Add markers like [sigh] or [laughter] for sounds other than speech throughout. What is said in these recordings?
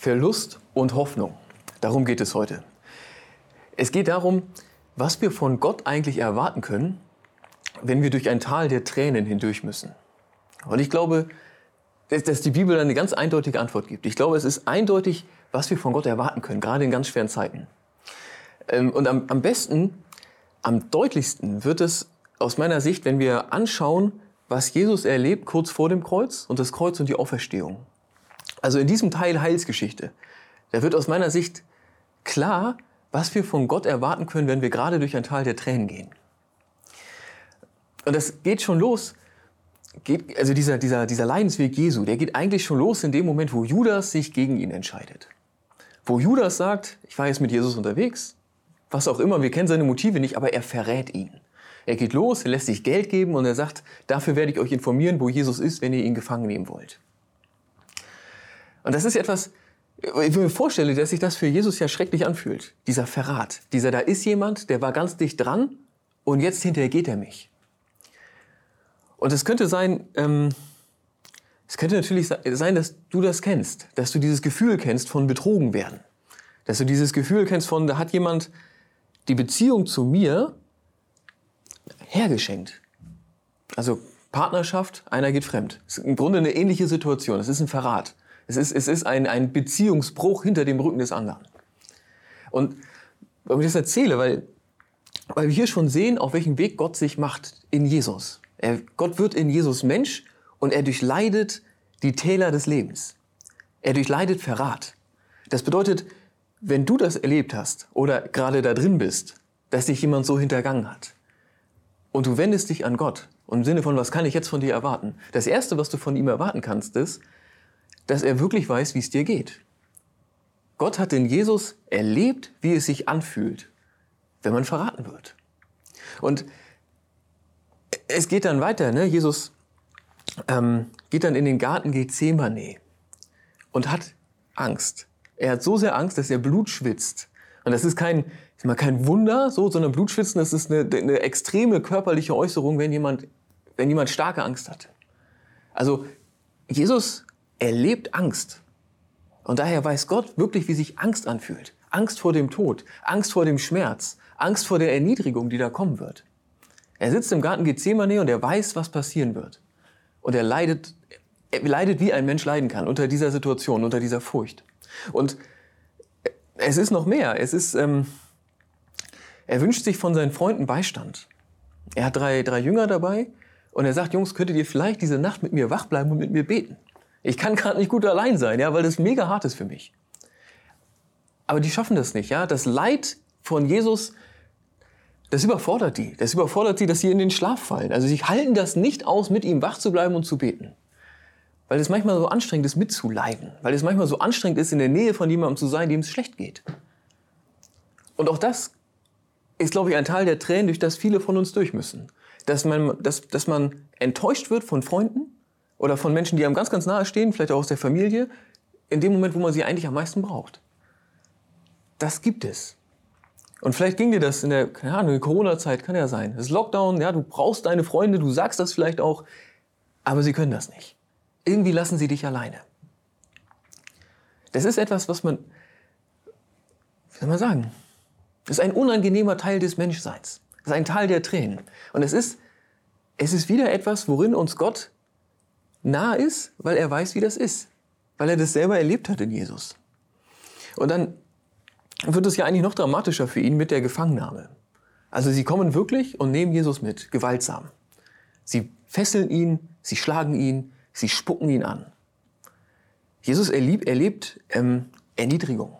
Verlust und Hoffnung. Darum geht es heute. Es geht darum, was wir von Gott eigentlich erwarten können, wenn wir durch ein Tal der Tränen hindurch müssen. Und ich glaube, dass die Bibel eine ganz eindeutige Antwort gibt. Ich glaube, es ist eindeutig, was wir von Gott erwarten können, gerade in ganz schweren Zeiten. Ähm, und am, am besten, am deutlichsten wird es aus meiner Sicht, wenn wir anschauen, was Jesus erlebt kurz vor dem Kreuz und das Kreuz und die Auferstehung. Also in diesem Teil Heilsgeschichte, da wird aus meiner Sicht klar, was wir von Gott erwarten können, wenn wir gerade durch ein Tal der Tränen gehen. Und das geht schon los. Geht, also dieser, dieser, dieser Leidensweg Jesu, der geht eigentlich schon los in dem Moment, wo Judas sich gegen ihn entscheidet. Wo Judas sagt, ich war jetzt mit Jesus unterwegs, was auch immer, wir kennen seine Motive nicht, aber er verrät ihn. Er geht los, er lässt sich Geld geben und er sagt, dafür werde ich euch informieren, wo Jesus ist, wenn ihr ihn gefangen nehmen wollt. Und das ist etwas, ich mir vorstelle, dass sich das für Jesus ja schrecklich anfühlt. Dieser Verrat. Dieser, da ist jemand, der war ganz dicht dran und jetzt hinterher geht er mich. Und es könnte sein, ähm, es könnte natürlich sein, dass du das kennst, dass du dieses Gefühl kennst von betrogen werden. Dass du dieses Gefühl kennst von, da hat jemand die Beziehung zu mir hergeschenkt. Also Partnerschaft, einer geht fremd. Das ist im Grunde eine ähnliche Situation. Es ist ein Verrat. Es ist, es ist ein, ein Beziehungsbruch hinter dem Rücken des anderen. Und warum ich das erzähle, weil, weil wir hier schon sehen, auf welchem Weg Gott sich macht in Jesus. Er, Gott wird in Jesus Mensch und er durchleidet die Täler des Lebens. Er durchleidet Verrat. Das bedeutet, wenn du das erlebt hast oder gerade da drin bist, dass dich jemand so hintergangen hat und du wendest dich an Gott und im Sinne von, was kann ich jetzt von dir erwarten? Das Erste, was du von ihm erwarten kannst, ist, dass er wirklich weiß, wie es dir geht. Gott hat in Jesus erlebt, wie es sich anfühlt, wenn man verraten wird. Und es geht dann weiter. Ne? Jesus ähm, geht dann in den Garten Gethsemane und hat Angst. Er hat so sehr Angst, dass er Blut schwitzt. Und das ist kein, ist mal kein Wunder, so, sondern Blutschwitzen, das ist eine, eine extreme körperliche Äußerung, wenn jemand, wenn jemand starke Angst hat. Also Jesus erlebt Angst. Und daher weiß Gott wirklich, wie sich Angst anfühlt. Angst vor dem Tod, Angst vor dem Schmerz, Angst vor der Erniedrigung, die da kommen wird. Er sitzt im Garten Gethsemane und er weiß, was passieren wird. Und er leidet, er leidet, wie ein Mensch leiden kann, unter dieser Situation, unter dieser Furcht. Und es ist noch mehr. Es ist, ähm, er wünscht sich von seinen Freunden Beistand. Er hat drei, drei Jünger dabei und er sagt, Jungs, könntet ihr vielleicht diese Nacht mit mir wach bleiben und mit mir beten? Ich kann gerade nicht gut allein sein, ja, weil das mega hart ist für mich. Aber die schaffen das nicht, ja. Das Leid von Jesus, das überfordert die. Das überfordert sie, dass sie in den Schlaf fallen. Also sie halten das nicht aus, mit ihm wach zu bleiben und zu beten. Weil es manchmal so anstrengend ist, mitzuleiden. Weil es manchmal so anstrengend ist, in der Nähe von jemandem zu sein, dem es schlecht geht. Und auch das ist, glaube ich, ein Teil der Tränen, durch das viele von uns durch müssen. Dass man, dass, dass man enttäuscht wird von Freunden, oder von Menschen, die einem ganz, ganz nahe stehen, vielleicht auch aus der Familie, in dem Moment, wo man sie eigentlich am meisten braucht. Das gibt es. Und vielleicht ging dir das in der, keine Ahnung, Corona-Zeit, kann ja sein. Das ist Lockdown, ja, du brauchst deine Freunde, du sagst das vielleicht auch, aber sie können das nicht. Irgendwie lassen sie dich alleine. Das ist etwas, was man, wie soll man sagen, das ist ein unangenehmer Teil des Menschseins. Das ist ein Teil der Tränen. Und es ist, es ist wieder etwas, worin uns Gott nah ist, weil er weiß, wie das ist. Weil er das selber erlebt hat in Jesus. Und dann wird es ja eigentlich noch dramatischer für ihn mit der Gefangennahme. Also sie kommen wirklich und nehmen Jesus mit, gewaltsam. Sie fesseln ihn, sie schlagen ihn, sie spucken ihn an. Jesus erlebt, erlebt ähm, Erniedrigung.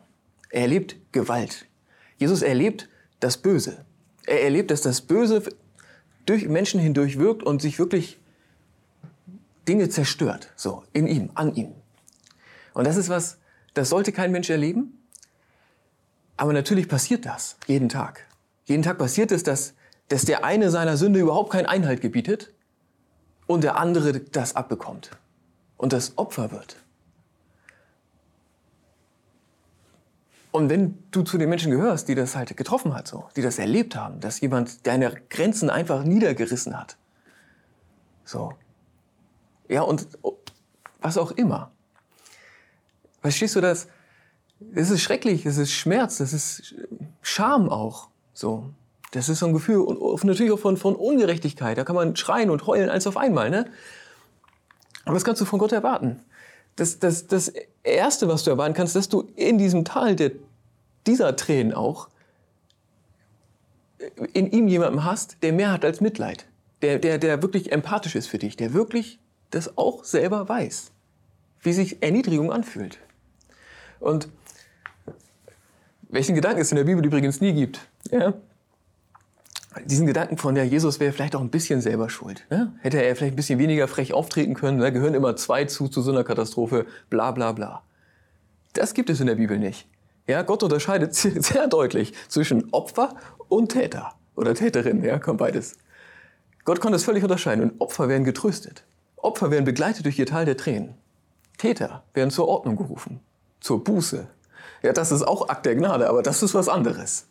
Er erlebt Gewalt. Jesus erlebt das Böse. Er erlebt, dass das Böse durch Menschen hindurch wirkt und sich wirklich Dinge zerstört, so in ihm, an ihm. Und das ist was, das sollte kein Mensch erleben. Aber natürlich passiert das jeden Tag. Jeden Tag passiert es, dass, dass der eine seiner Sünde überhaupt keinen Einhalt gebietet und der andere das abbekommt und das Opfer wird. Und wenn du zu den Menschen gehörst, die das halt getroffen hat, so, die das erlebt haben, dass jemand deine Grenzen einfach niedergerissen hat, so, ja, und was auch immer. Verstehst du das? es ist schrecklich, es ist Schmerz, es ist Scham auch. So. Das ist so ein Gefühl, und natürlich auch von, von Ungerechtigkeit. Da kann man schreien und heulen, eins auf einmal. Ne? Aber das kannst du von Gott erwarten. Das, das, das Erste, was du erwarten kannst, dass du in diesem Tal der, dieser Tränen auch in ihm jemanden hast, der mehr hat als Mitleid. Der, der, der wirklich empathisch ist für dich, der wirklich das auch selber weiß, wie sich Erniedrigung anfühlt. Und welchen Gedanken es in der Bibel übrigens nie gibt. Ja? Diesen Gedanken von, der Jesus wäre vielleicht auch ein bisschen selber schuld. Ne? Hätte er vielleicht ein bisschen weniger frech auftreten können, da gehören immer zwei zu, zu so einer Katastrophe, bla bla bla. Das gibt es in der Bibel nicht. Ja, Gott unterscheidet [laughs] sehr deutlich zwischen Opfer und Täter. Oder Täterin, ja, kommt beides. Gott kann das völlig unterscheiden und Opfer werden getröstet. Opfer werden begleitet durch ihr Tal der Tränen. Täter werden zur Ordnung gerufen, zur Buße, ja, das ist auch Akt der Gnade, aber das ist was anderes.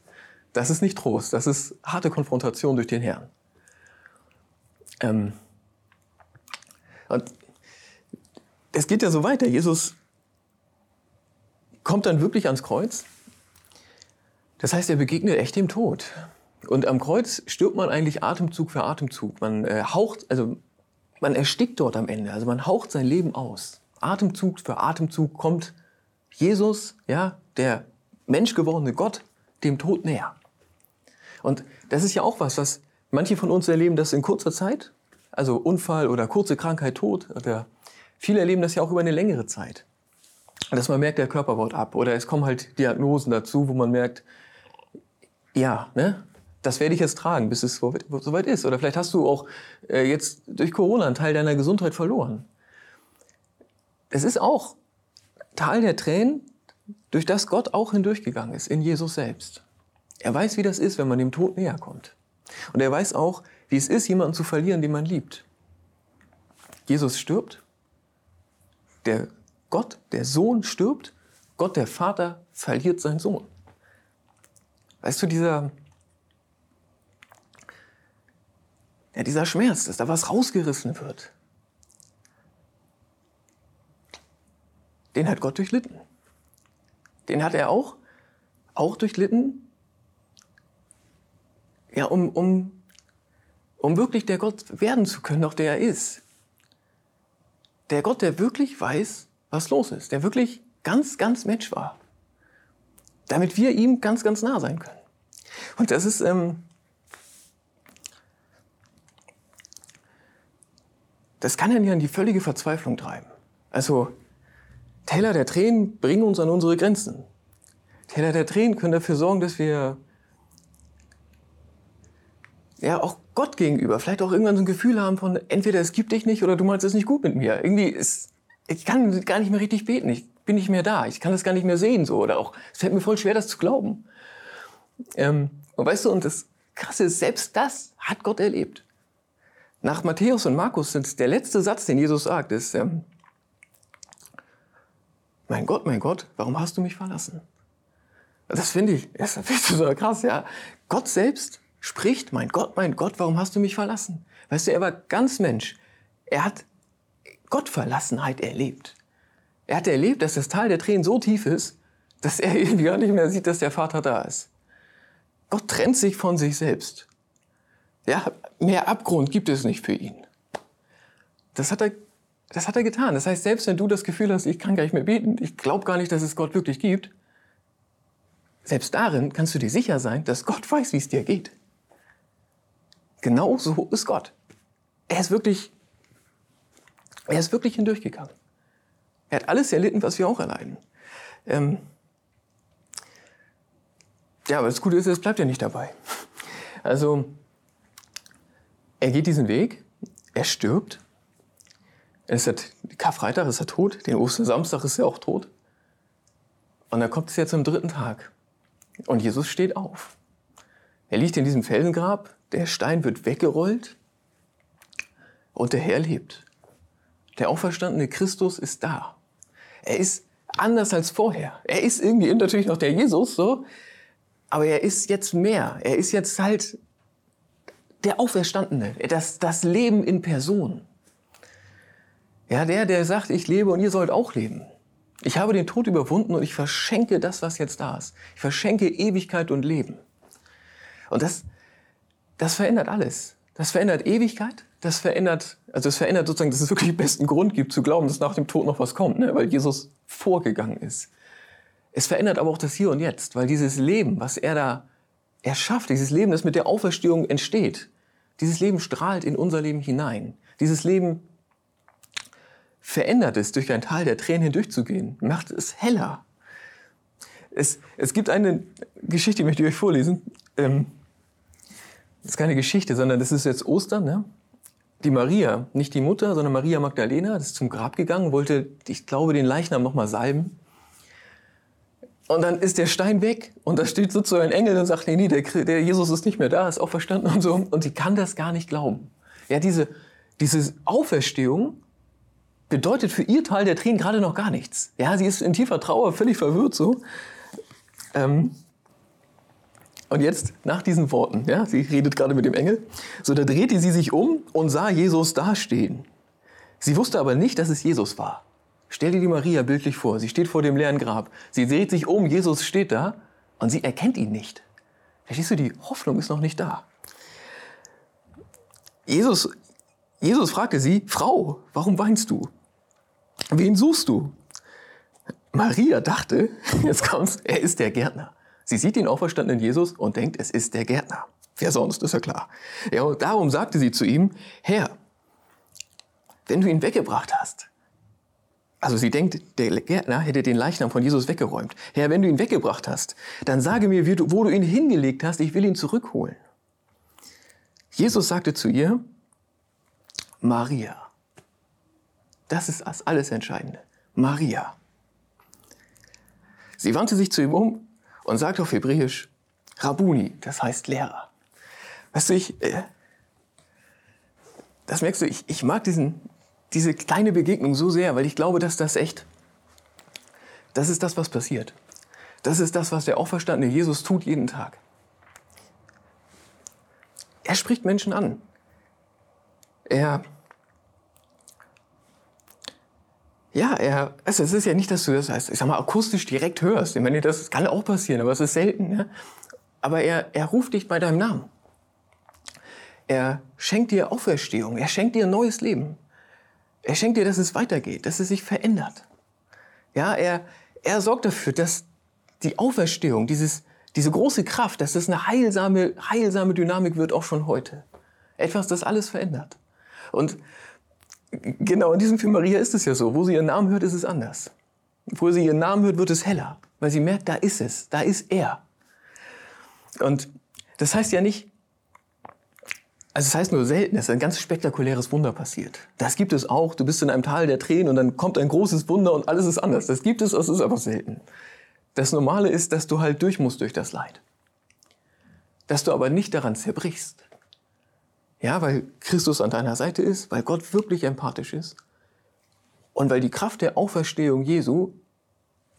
Das ist nicht Trost, das ist harte Konfrontation durch den Herrn. Ähm und es geht ja so weiter. Jesus kommt dann wirklich ans Kreuz. Das heißt, er begegnet echt dem Tod. Und am Kreuz stirbt man eigentlich Atemzug für Atemzug. Man äh, haucht, also man erstickt dort am Ende. Also man haucht sein Leben aus. Atemzug für Atemzug kommt Jesus, ja, der menschgewordene Gott, dem Tod näher. Und das ist ja auch was, was manche von uns erleben, das in kurzer Zeit, also Unfall oder kurze Krankheit, Tod, oder viele erleben das ja auch über eine längere Zeit. Dass man merkt, der Körper baut ab oder es kommen halt Diagnosen dazu, wo man merkt, ja, ne, das werde ich jetzt tragen, bis es soweit ist. Oder vielleicht hast du auch äh, jetzt durch Corona einen Teil deiner Gesundheit verloren. Es ist auch Tal der Tränen, durch das Gott auch hindurchgegangen ist, in Jesus selbst. Er weiß, wie das ist, wenn man dem Tod näher kommt. Und er weiß auch, wie es ist, jemanden zu verlieren, den man liebt. Jesus stirbt, der Gott, der Sohn stirbt, Gott, der Vater, verliert seinen Sohn. Weißt du, dieser, ja, dieser Schmerz, dass da was rausgerissen wird, den hat Gott durchlitten. Den hat er auch, auch durchlitten, ja, um, um, um wirklich der Gott werden zu können, auch der er ist. Der Gott, der wirklich weiß, was los ist, der wirklich ganz, ganz Mensch war. Damit wir ihm ganz, ganz nah sein können. Und das ist, ähm, das kann ihn ja in die völlige Verzweiflung treiben. Also, Täler der Tränen bringen uns an unsere Grenzen. Täler der Tränen können dafür sorgen, dass wir ja auch Gott gegenüber vielleicht auch irgendwann so ein Gefühl haben von entweder es gibt dich nicht oder du meinst es nicht gut mit mir. Irgendwie ist ich kann gar nicht mehr richtig beten, ich bin nicht mehr da, ich kann das gar nicht mehr sehen so oder auch es fällt mir voll schwer das zu glauben. Ähm, und weißt du und das Krasse ist selbst das hat Gott erlebt. Nach Matthäus und Markus sind der letzte Satz, den Jesus sagt, ist ähm, mein Gott, mein Gott, warum hast du mich verlassen? Das finde ich, das ich so krass, ja. Gott selbst spricht, mein Gott, mein Gott, warum hast du mich verlassen? Weißt du, er war ganz Mensch. Er hat Gottverlassenheit erlebt. Er hat erlebt, dass das Tal der Tränen so tief ist, dass er [laughs] irgendwie gar nicht mehr sieht, dass der Vater da ist. Gott trennt sich von sich selbst. Ja, mehr Abgrund gibt es nicht für ihn. Das hat er das hat er getan. Das heißt, selbst wenn du das Gefühl hast, ich kann gar nicht mehr beten, ich glaube gar nicht, dass es Gott wirklich gibt, selbst darin kannst du dir sicher sein, dass Gott weiß, wie es dir geht. Genau so ist Gott. Er ist wirklich, er ist wirklich hindurchgegangen. Er hat alles erlitten, was wir auch erleiden. Ähm ja, aber das Gute ist, es bleibt ja nicht dabei. Also, er geht diesen Weg, er stirbt, es ist Karfreitag ist er tot, den Ostersamstag ist er auch tot. Und dann kommt es jetzt am dritten Tag. Und Jesus steht auf. Er liegt in diesem Felsengrab, der Stein wird weggerollt und der Herr lebt. Der auferstandene Christus ist da. Er ist anders als vorher. Er ist irgendwie natürlich noch der Jesus, so, aber er ist jetzt mehr. Er ist jetzt halt der Auferstandene, das, das Leben in Person. Ja, der, der sagt, ich lebe und ihr sollt auch leben. Ich habe den Tod überwunden und ich verschenke das, was jetzt da ist. Ich verschenke Ewigkeit und Leben. Und das, das verändert alles. Das verändert Ewigkeit, das verändert, also das verändert sozusagen, dass es wirklich den besten Grund gibt zu glauben, dass nach dem Tod noch was kommt, ne? weil Jesus vorgegangen ist. Es verändert aber auch das Hier und Jetzt, weil dieses Leben, was er da erschafft, dieses Leben, das mit der Auferstehung entsteht, dieses Leben strahlt in unser Leben hinein. Dieses Leben verändert es, durch ein Tal der Tränen hindurchzugehen, macht es heller. Es, es gibt eine Geschichte, die möchte ich euch vorlesen. Ähm, das ist keine Geschichte, sondern das ist jetzt Ostern. Ne? Die Maria, nicht die Mutter, sondern Maria Magdalena, ist zum Grab gegangen, wollte, ich glaube, den Leichnam nochmal salben. Und dann ist der Stein weg und da steht sozusagen ein Engel und sagt, nee, nee, der, der Jesus ist nicht mehr da, ist auch verstanden und so. Und sie kann das gar nicht glauben. Ja, diese, diese Auferstehung bedeutet für ihr Teil der Tränen gerade noch gar nichts. Ja, sie ist in tiefer Trauer, völlig verwirrt so. Ähm, und jetzt nach diesen Worten, ja, sie redet gerade mit dem Engel, so da drehte sie sich um und sah Jesus dastehen. Sie wusste aber nicht, dass es Jesus war. Stell dir die Maria bildlich vor, sie steht vor dem leeren Grab. Sie dreht sich um, Jesus steht da und sie erkennt ihn nicht. Verstehst du, die Hoffnung ist noch nicht da. Jesus, Jesus fragte sie, Frau, warum weinst du? Wen suchst du? Maria dachte, [laughs] jetzt kommt's, er ist der Gärtner. Sie sieht den auferstandenen Jesus und denkt, es ist der Gärtner. Wer sonst, ist ja klar. Ja, und darum sagte sie zu ihm, Herr, wenn du ihn weggebracht hast, also sie denkt, der Gärtner hätte den Leichnam von Jesus weggeräumt. Herr, wenn du ihn weggebracht hast, dann sage mir, wo du ihn hingelegt hast, ich will ihn zurückholen. Jesus sagte zu ihr, Maria. Das ist das alles Entscheidende. Maria. Sie wandte sich zu ihm um und sagt auf Hebräisch Rabuni, das heißt Lehrer. Weißt du, ich, äh, das merkst du, ich, ich mag diesen, diese kleine Begegnung so sehr, weil ich glaube, dass das echt, das ist das, was passiert. Das ist das, was der auferstandene Jesus tut jeden Tag. Er spricht Menschen an. Er Ja, er, also es ist ja nicht, dass du das heißt, ich sag mal, akustisch direkt hörst. Ich meine, das kann auch passieren, aber es ist selten. Ne? Aber er, er ruft dich bei deinem Namen. Er schenkt dir Auferstehung. Er schenkt dir ein neues Leben. Er schenkt dir, dass es weitergeht, dass es sich verändert. Ja, er, er sorgt dafür, dass die Auferstehung, dieses, diese große Kraft, dass es eine heilsame, heilsame Dynamik wird, auch schon heute. Etwas, das alles verändert. Und Genau, in diesem Film Maria ist es ja so. Wo sie ihren Namen hört, ist es anders. Wo sie ihren Namen hört, wird es heller. Weil sie merkt, da ist es, da ist er. Und das heißt ja nicht, also es das heißt nur selten, dass ein ganz spektakuläres Wunder passiert. Das gibt es auch. Du bist in einem Tal der Tränen und dann kommt ein großes Wunder und alles ist anders. Das gibt es, das ist aber selten. Das Normale ist, dass du halt durch musst durch das Leid. Dass du aber nicht daran zerbrichst. Ja, weil Christus an deiner Seite ist, weil Gott wirklich empathisch ist und weil die Kraft der Auferstehung Jesu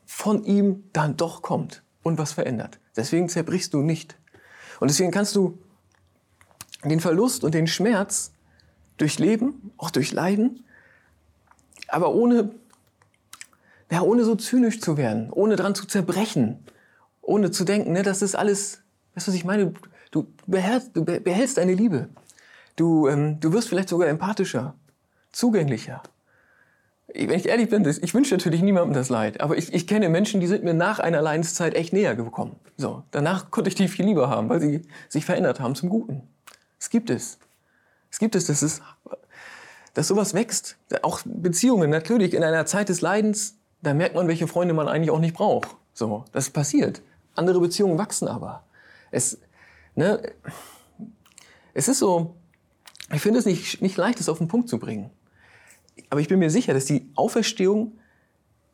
von ihm dann doch kommt und was verändert. Deswegen zerbrichst du nicht. Und deswegen kannst du den Verlust und den Schmerz durchleben, auch durchleiden, aber ohne, ja, ohne so zynisch zu werden, ohne dran zu zerbrechen, ohne zu denken, ne, das ist alles, weißt du, was ich meine? Du behältst, du behältst deine Liebe. Du, ähm, du wirst vielleicht sogar empathischer, zugänglicher. Wenn ich ehrlich bin, ich wünsche natürlich niemandem das Leid, aber ich, ich kenne Menschen, die sind mir nach einer Leidenszeit echt näher gekommen. So, danach konnte ich die viel lieber haben, weil sie sich verändert haben zum Guten. Es gibt es. Es gibt es, dass, es, dass sowas wächst. Auch Beziehungen, natürlich, in einer Zeit des Leidens, da merkt man, welche Freunde man eigentlich auch nicht braucht. So, das passiert. Andere Beziehungen wachsen aber. Es, ne, es ist so, ich finde es nicht, nicht leicht, das auf den Punkt zu bringen. Aber ich bin mir sicher, dass die Auferstehung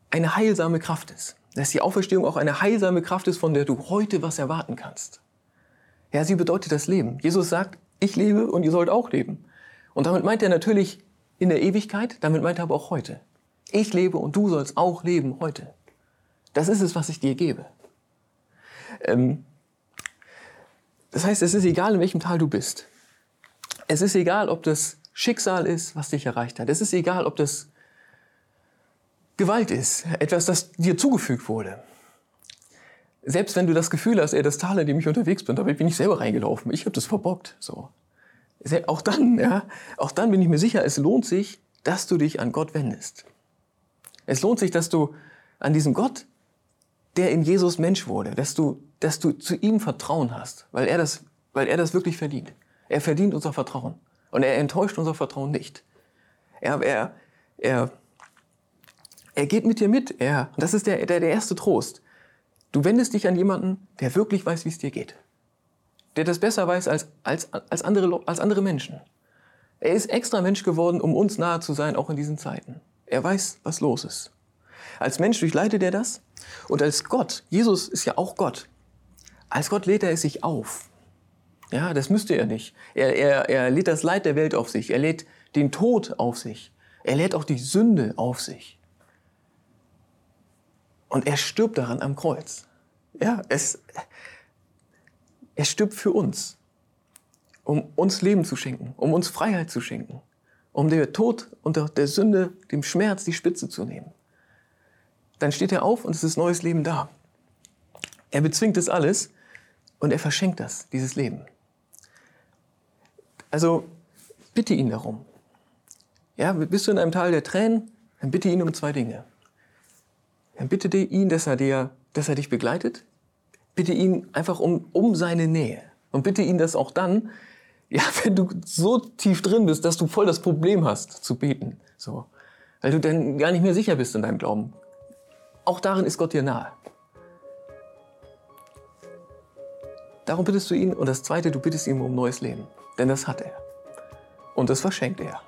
eine heilsame Kraft ist. Dass die Auferstehung auch eine heilsame Kraft ist, von der du heute was erwarten kannst. Ja, sie bedeutet das Leben. Jesus sagt, ich lebe und ihr sollt auch leben. Und damit meint er natürlich in der Ewigkeit, damit meint er aber auch heute. Ich lebe und du sollst auch leben heute. Das ist es, was ich dir gebe. Ähm, das heißt, es ist egal, in welchem Tal du bist. Es ist egal, ob das Schicksal ist, was dich erreicht hat. Es ist egal, ob das Gewalt ist, etwas, das dir zugefügt wurde. Selbst wenn du das Gefühl hast, ey, das Tal, in dem ich unterwegs bin, da bin ich selber reingelaufen, ich habe das verbockt. So. Auch dann, ja, auch dann bin ich mir sicher, es lohnt sich, dass du dich an Gott wendest. Es lohnt sich, dass du an diesen Gott, der in Jesus Mensch wurde, dass du, dass du zu ihm Vertrauen hast, weil er das, weil er das wirklich verdient. Er verdient unser Vertrauen und er enttäuscht unser Vertrauen nicht. Er, er, er, er geht mit dir mit. Er, das ist der, der, der erste Trost. Du wendest dich an jemanden, der wirklich weiß, wie es dir geht. Der das besser weiß als, als, als, andere, als andere Menschen. Er ist extra Mensch geworden, um uns nahe zu sein, auch in diesen Zeiten. Er weiß, was los ist. Als Mensch durchleitet er das. Und als Gott, Jesus ist ja auch Gott, als Gott lädt er es sich auf. Ja, das müsste er nicht. Er, er, er lädt das Leid der Welt auf sich. Er lädt den Tod auf sich. Er lädt auch die Sünde auf sich. Und er stirbt daran am Kreuz. Ja, es, er stirbt für uns, um uns Leben zu schenken, um uns Freiheit zu schenken, um der Tod und der Sünde, dem Schmerz die Spitze zu nehmen. Dann steht er auf und es ist neues Leben da. Er bezwingt es alles und er verschenkt das, dieses Leben. Also bitte ihn darum. Ja, bist du in einem Tal der Tränen, dann bitte ihn um zwei Dinge. Dann bitte ihn, dass er, dir, dass er dich begleitet. Bitte ihn einfach um, um seine Nähe. Und bitte ihn das auch dann, ja, [laughs] wenn du so tief drin bist, dass du voll das Problem hast, zu beten. So. Weil du dann gar nicht mehr sicher bist in deinem Glauben. Auch darin ist Gott dir nahe. Darum bittest du ihn. Und das Zweite, du bittest ihn um neues Leben. Denn das hat er. Und das verschenkt er.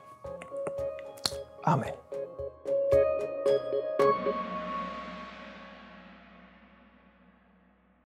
Amen.